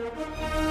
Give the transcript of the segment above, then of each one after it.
Thank you.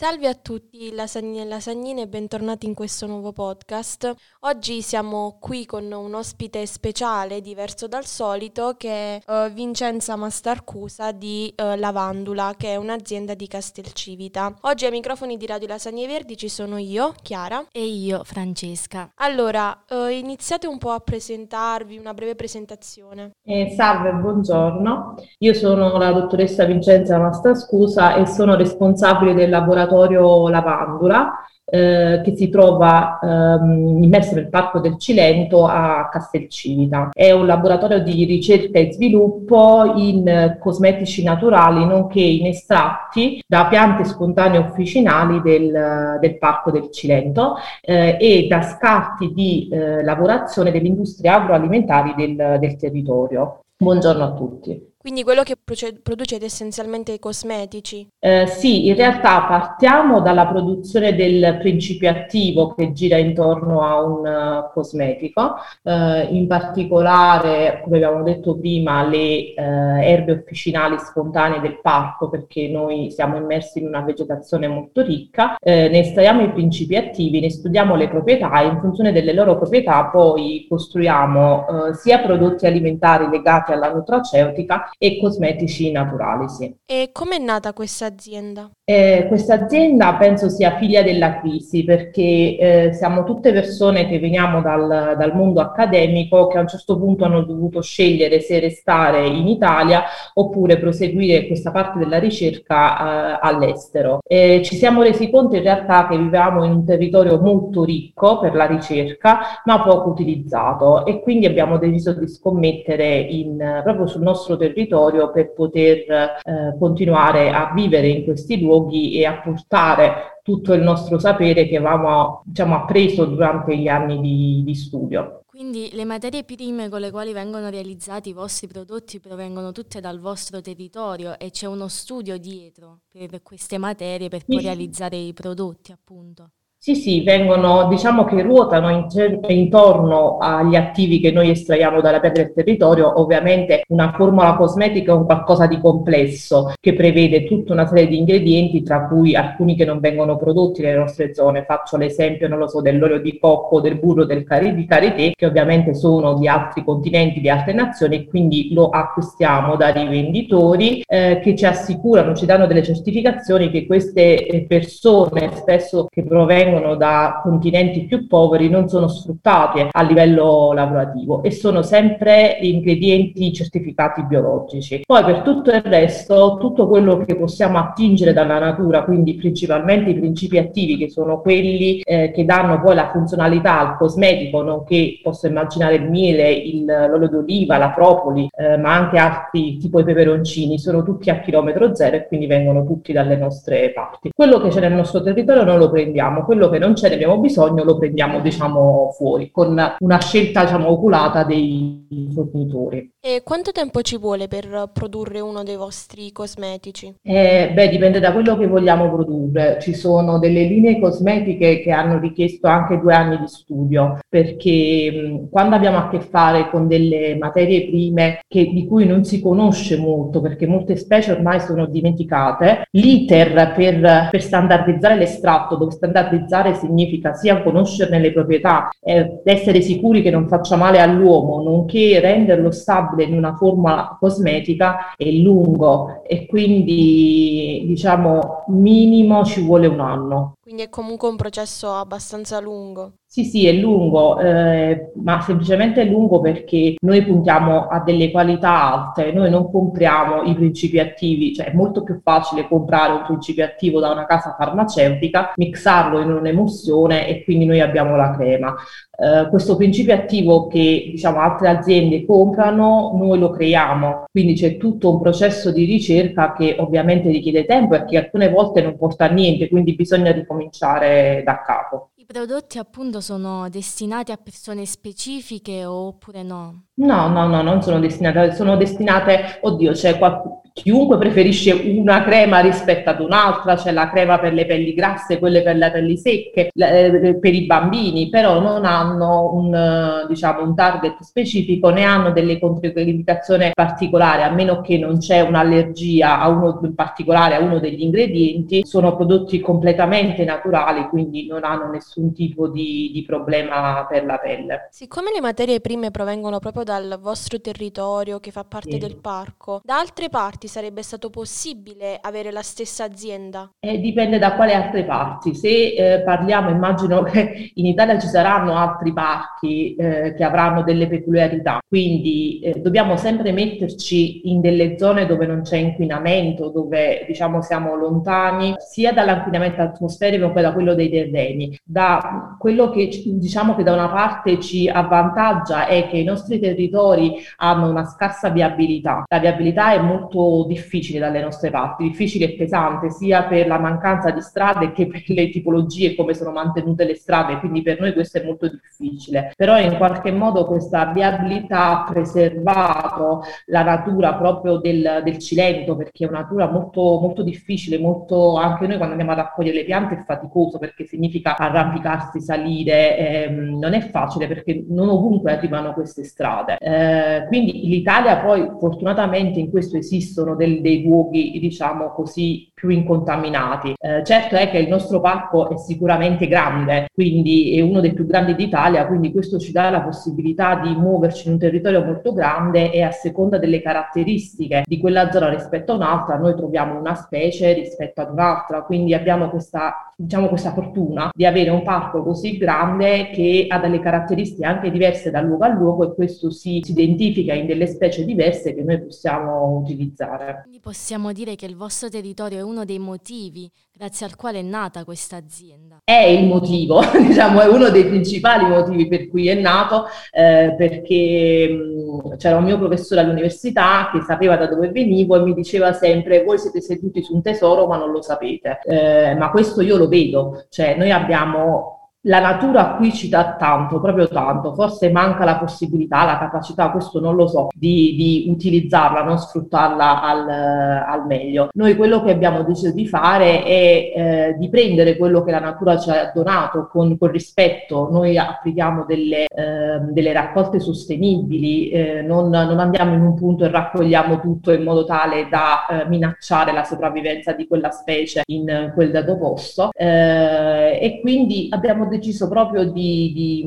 Salve a tutti lasagnini e lasagnine e bentornati in questo nuovo podcast. Oggi siamo qui con un ospite speciale, diverso dal solito, che è uh, Vincenza Mastarcusa di uh, Lavandula, che è un'azienda di Castelcivita. Oggi ai microfoni di Radio Lasagne Verdi ci sono io, Chiara. E io, Francesca. Allora, uh, iniziate un po' a presentarvi, una breve presentazione. Eh, salve, buongiorno. Io sono la dottoressa Vincenza Mastarcusa e sono responsabile del laboratorio laboratorio Lavandula eh, che si trova ehm, immerso nel Parco del Cilento a Castelcivita. È un laboratorio di ricerca e sviluppo in cosmetici naturali nonché in estratti da piante spontanee officinali del, del Parco del Cilento eh, e da scarti di eh, lavorazione delle industrie agroalimentari del, del territorio. Buongiorno a tutti. Quindi quello che producete essenzialmente i cosmetici? Eh, sì, in realtà partiamo dalla produzione del principio attivo che gira intorno a un uh, cosmetico, uh, in particolare, come abbiamo detto prima, le uh, erbe officinali spontanee del parco, perché noi siamo immersi in una vegetazione molto ricca, ne estraiamo i principi attivi, ne studiamo le proprietà e in funzione delle loro proprietà poi costruiamo sia prodotti alimentari legati alla nutraceutica, e cosmetici naturali. Sì. E com'è nata questa azienda? Eh, questa azienda penso sia figlia della crisi perché eh, siamo tutte persone che veniamo dal, dal, mondo accademico che a un certo punto hanno dovuto scegliere se restare in Italia oppure proseguire questa parte della ricerca eh, all'estero. ci siamo resi conto in realtà che vivevamo in un territorio molto ricco per la ricerca ma poco utilizzato e quindi abbiamo deciso di scommettere in, proprio sul nostro territorio per poter eh, continuare a vivere in questi luoghi e a portare tutto il nostro sapere che avevamo diciamo, appreso durante gli anni di, di studio. Quindi le materie prime con le quali vengono realizzati i vostri prodotti provengono tutte dal vostro territorio e c'è uno studio dietro per queste materie per poi realizzare i prodotti, appunto. Sì, sì, vengono, diciamo che ruotano in, intorno agli attivi che noi estraiamo dalla pietra del territorio. Ovviamente una formula cosmetica è un qualcosa di complesso che prevede tutta una serie di ingredienti, tra cui alcuni che non vengono prodotti nelle nostre zone. Faccio l'esempio, non lo so, dell'olio di cocco, del burro del cari- di karité, che ovviamente sono di altri continenti, di altre nazioni, quindi lo acquistiamo da rivenditori eh, che ci assicurano, ci danno delle certificazioni che queste eh, persone, spesso che provengono vengono da continenti più poveri non sono sfruttati a livello lavorativo e sono sempre ingredienti certificati biologici. Poi per tutto il resto, tutto quello che possiamo attingere dalla natura, quindi principalmente i principi attivi che sono quelli eh, che danno poi la funzionalità al cosmetico, nonché posso immaginare il miele, il, l'olio d'oliva, la propoli, eh, ma anche altri tipo i peperoncini, sono tutti a chilometro zero e quindi vengono tutti dalle nostre parti. Quello che c'è nel nostro territorio non lo prendiamo, quello quello che non ce ne abbiamo bisogno lo prendiamo diciamo fuori con una scelta diciamo oculata dei fornitori. E quanto tempo ci vuole per produrre uno dei vostri cosmetici? Eh, beh, dipende da quello che vogliamo produrre. Ci sono delle linee cosmetiche che hanno richiesto anche due anni di studio, perché mh, quando abbiamo a che fare con delle materie prime che, di cui non si conosce molto, perché molte specie ormai sono dimenticate, l'iter per, per standardizzare l'estratto, dove standardizzare significa sia conoscerne le proprietà, eh, essere sicuri che non faccia male all'uomo, nonché renderlo stabile in una forma cosmetica è lungo e quindi diciamo minimo ci vuole un anno. Quindi è comunque un processo abbastanza lungo. Sì, sì, è lungo, eh, ma semplicemente è lungo perché noi puntiamo a delle qualità alte, noi non compriamo i principi attivi, cioè è molto più facile comprare un principio attivo da una casa farmaceutica, mixarlo in un'emulsione e quindi noi abbiamo la crema. Eh, questo principio attivo che diciamo altre aziende comprano, noi lo creiamo, quindi c'è tutto un processo di ricerca che ovviamente richiede tempo e che alcune volte non porta a niente, quindi bisogna ricominciare da capo prodotti appunto sono destinati a persone specifiche oppure no? No, no, no, non sono destinate, sono destinate, oddio, c'è qualcuno chiunque preferisce una crema rispetto ad un'altra, c'è la crema per le pelli grasse, quelle per le pelli secche, eh, per i bambini, però non hanno un, diciamo, un target specifico, né hanno delle controindicazioni particolari, a meno che non c'è un'allergia a uno particolare a uno degli ingredienti, sono prodotti completamente naturali, quindi non hanno nessun tipo di, di problema per la pelle. Siccome le materie prime provengono proprio dal vostro territorio che fa parte sì. del parco, da altre parti sarebbe stato possibile avere la stessa azienda? Eh, dipende da quale altre parti. Se eh, parliamo, immagino che in Italia ci saranno altri parchi eh, che avranno delle peculiarità, quindi eh, dobbiamo sempre metterci in delle zone dove non c'è inquinamento, dove diciamo siamo lontani sia dall'inquinamento atmosferico che da quello dei terreni. Da quello che diciamo che da una parte ci avvantaggia è che i nostri territori hanno una scarsa viabilità. La viabilità è molto difficile dalle nostre parti, difficile e pesante sia per la mancanza di strade che per le tipologie come sono mantenute le strade, quindi per noi questo è molto difficile. Però in qualche modo questa viabilità ha preservato la natura proprio del, del Cilento, perché è una natura molto, molto difficile, molto, anche noi quando andiamo ad accogliere le piante è faticoso perché significa arrampicarsi, salire, ehm, non è facile perché non ovunque arrivano queste strade. Eh, quindi l'Italia poi fortunatamente in questo esistono sono del, dei luoghi, diciamo così, più incontaminati. Eh, certo è che il nostro parco è sicuramente grande, quindi è uno dei più grandi d'Italia, quindi questo ci dà la possibilità di muoverci in un territorio molto grande e a seconda delle caratteristiche di quella zona rispetto a un'altra, noi troviamo una specie rispetto ad un'altra, quindi abbiamo questa, diciamo, questa fortuna di avere un parco così grande che ha delle caratteristiche anche diverse da luogo a luogo e questo si, si identifica in delle specie diverse che noi possiamo utilizzare. Quindi possiamo dire che il vostro territorio è uno dei motivi grazie al quale è nata questa azienda. È il motivo, diciamo, è uno dei principali motivi per cui è nato, eh, perché mh, c'era un mio professore all'università che sapeva da dove venivo e mi diceva sempre voi siete seduti su un tesoro ma non lo sapete. Eh, ma questo io lo vedo, cioè noi abbiamo la natura qui ci dà tanto, proprio tanto, forse manca la possibilità, la capacità, questo non lo so, di, di utilizzarla, non sfruttarla al, al, meglio. Noi quello che abbiamo deciso di fare è eh, di prendere quello che la natura ci ha donato con, con rispetto, noi applichiamo delle, eh, delle raccolte sostenibili, eh, non, non, andiamo in un punto e raccogliamo tutto in modo tale da eh, minacciare la sopravvivenza di quella specie in quel dato posto. Eh, e quindi abbiamo deciso proprio di, di,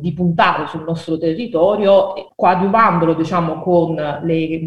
di puntare sul nostro territorio, coadiuvandolo diciamo, con le,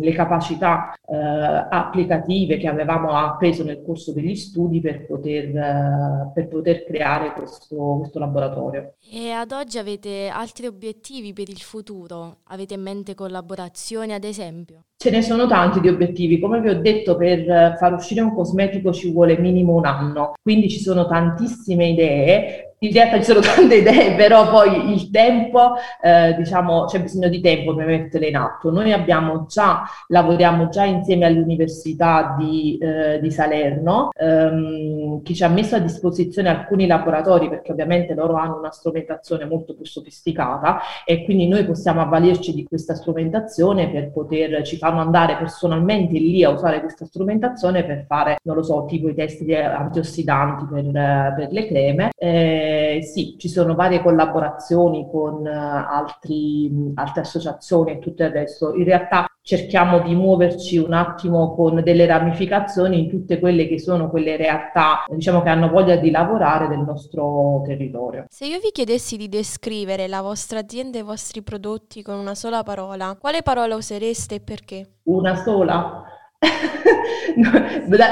le capacità eh, applicative che avevamo appreso nel corso degli studi per poter, eh, per poter creare questo, questo laboratorio. E ad oggi avete altri obiettivi per il futuro? Avete in mente collaborazioni ad esempio? Ce ne sono tanti di obiettivi, come vi ho detto per far uscire un cosmetico ci vuole minimo un anno, quindi ci sono tantissime idee, in realtà ci sono tante idee, però poi il tempo, eh, diciamo, c'è bisogno di tempo per metterle in atto. Noi abbiamo già, lavoriamo già insieme all'Università di, eh, di Salerno, ehm, che ci ha messo a disposizione alcuni laboratori, perché ovviamente loro hanno una strumentazione molto più sofisticata e quindi noi possiamo avvalerci di questa strumentazione per poter, ci fanno andare personalmente lì a usare questa strumentazione per fare, non lo so, tipo i test antiossidanti per, per le creme. Eh, eh, sì, ci sono varie collaborazioni con uh, altri, altre associazioni e tutto il resto. In realtà cerchiamo di muoverci un attimo con delle ramificazioni in tutte quelle che sono quelle realtà, diciamo che hanno voglia di lavorare del nostro territorio. Se io vi chiedessi di descrivere la vostra azienda e i vostri prodotti con una sola parola, quale parola usereste e perché? Una sola? no,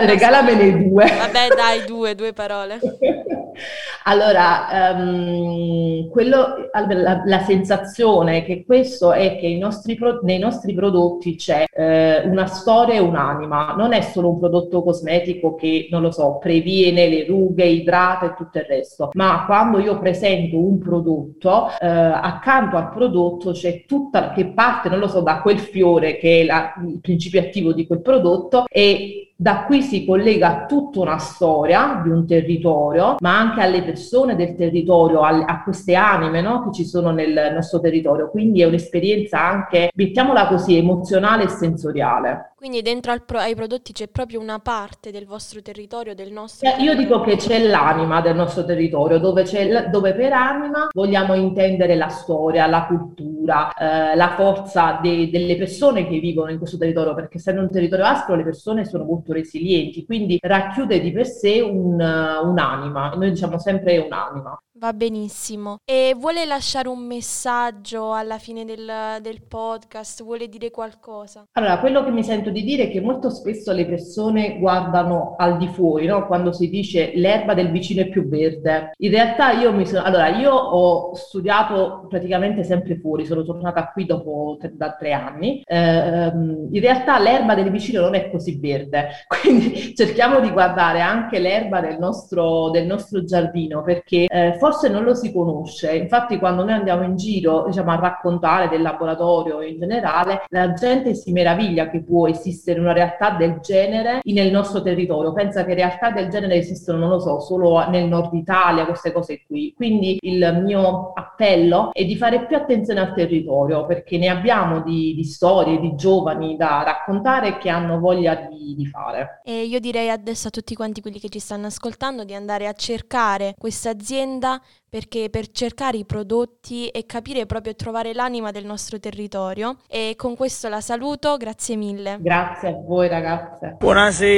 regalamene due. Vabbè, dai, due, due parole. Allora, um, quello, la, la, sensazione che questo è che nostri pro, nei nostri prodotti c'è eh, una storia e un'anima, non è solo un prodotto cosmetico che, non lo so, previene le rughe, idrata e tutto il resto, ma quando io presento un prodotto, eh, accanto al prodotto c'è tutta, che parte, non lo so, da quel fiore che è la, il principio attivo di quel prodotto e Da qui si collega tutta una storia di un territorio, ma anche alle persone del territorio, a, a queste anime no, che ci sono nel nostro territorio. Quindi è un'esperienza anche, mettiamola così, emozionale e sensoriale. Quindi dentro pro- ai prodotti c'è proprio una parte del vostro territorio, del nostro... Eh, io dico che c'è l'anima del nostro territorio, dove, dove per anima vogliamo intendere la storia, la cultura, eh, la forza de- delle persone che vivono in questo territorio, perché essendo un territorio aspro le persone sono molto resilienti, quindi racchiude di per sé un, un'anima, noi diciamo sempre un'anima. Va benissimo. E vuole lasciare un messaggio alla fine del, del, podcast? Vuole dire qualcosa? Allora, quello che mi sento di dire è che molto spesso le persone guardano al di fuori, no? Quando si dice l'erba del vicino è più verde. In realtà io mi sono... Allora, io ho studiato praticamente sempre fuori, sono tornata qui dopo da tre anni. Eh, in realtà l'erba del vicino non è così verde, quindi cerchiamo di guardare anche l'erba del nostro, del nostro giardino, perché eh, forse non lo si conosce. Infatti, quando noi andiamo in giro diciamo, a raccontare del laboratorio in generale, la gente si meraviglia che può esistere una realtà del genere nel nostro territorio. Pensa che realtà del genere esistono, non lo so, solo nel nord Italia, queste cose qui. Quindi il mio appello è di fare più attenzione al territorio, perché ne abbiamo di, di storie, di giovani da raccontare che hanno voglia di, di fare. E io direi adesso a tutti quanti quelli che ci stanno ascoltando di andare a cercare questa azienda perché per cercare i prodotti e capire proprio e trovare l'anima del nostro territorio. E con questo la saluto, grazie mille. Grazie a voi ragazze. Buonasera.